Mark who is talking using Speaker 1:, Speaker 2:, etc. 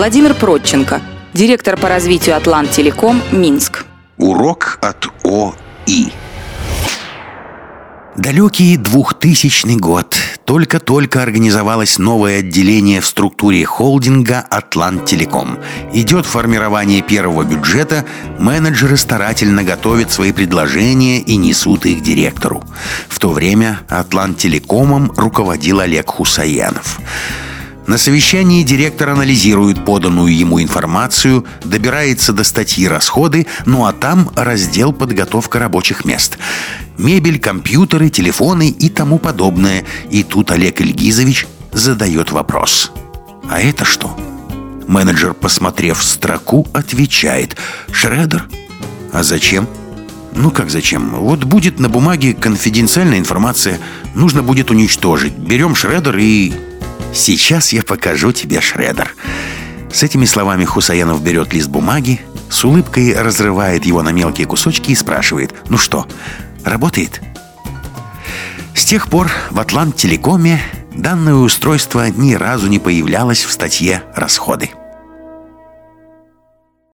Speaker 1: Владимир Протченко, директор по развитию Атлант Телеком, Минск.
Speaker 2: Урок от ОИ.
Speaker 3: Далекий 2000 год. Только-только организовалось новое отделение в структуре холдинга «Атлант Телеком». Идет формирование первого бюджета, менеджеры старательно готовят свои предложения и несут их директору. В то время «Атлант Телекомом» руководил Олег Хусаянов. На совещании директор анализирует поданную ему информацию, добирается до статьи «Расходы», ну а там раздел «Подготовка рабочих мест». Мебель, компьютеры, телефоны и тому подобное. И тут Олег Ильгизович задает вопрос. «А это что?» Менеджер, посмотрев строку, отвечает. «Шредер? А зачем?» Ну как зачем? Вот будет на бумаге конфиденциальная информация. Нужно будет уничтожить. Берем шредер и Сейчас я покажу тебе шредер. С этими словами Хусаянов берет лист бумаги, с улыбкой разрывает его на мелкие кусочки и спрашивает «Ну что, работает?» С тех пор в Атлант-Телекоме данное устройство ни разу не появлялось в статье «Расходы».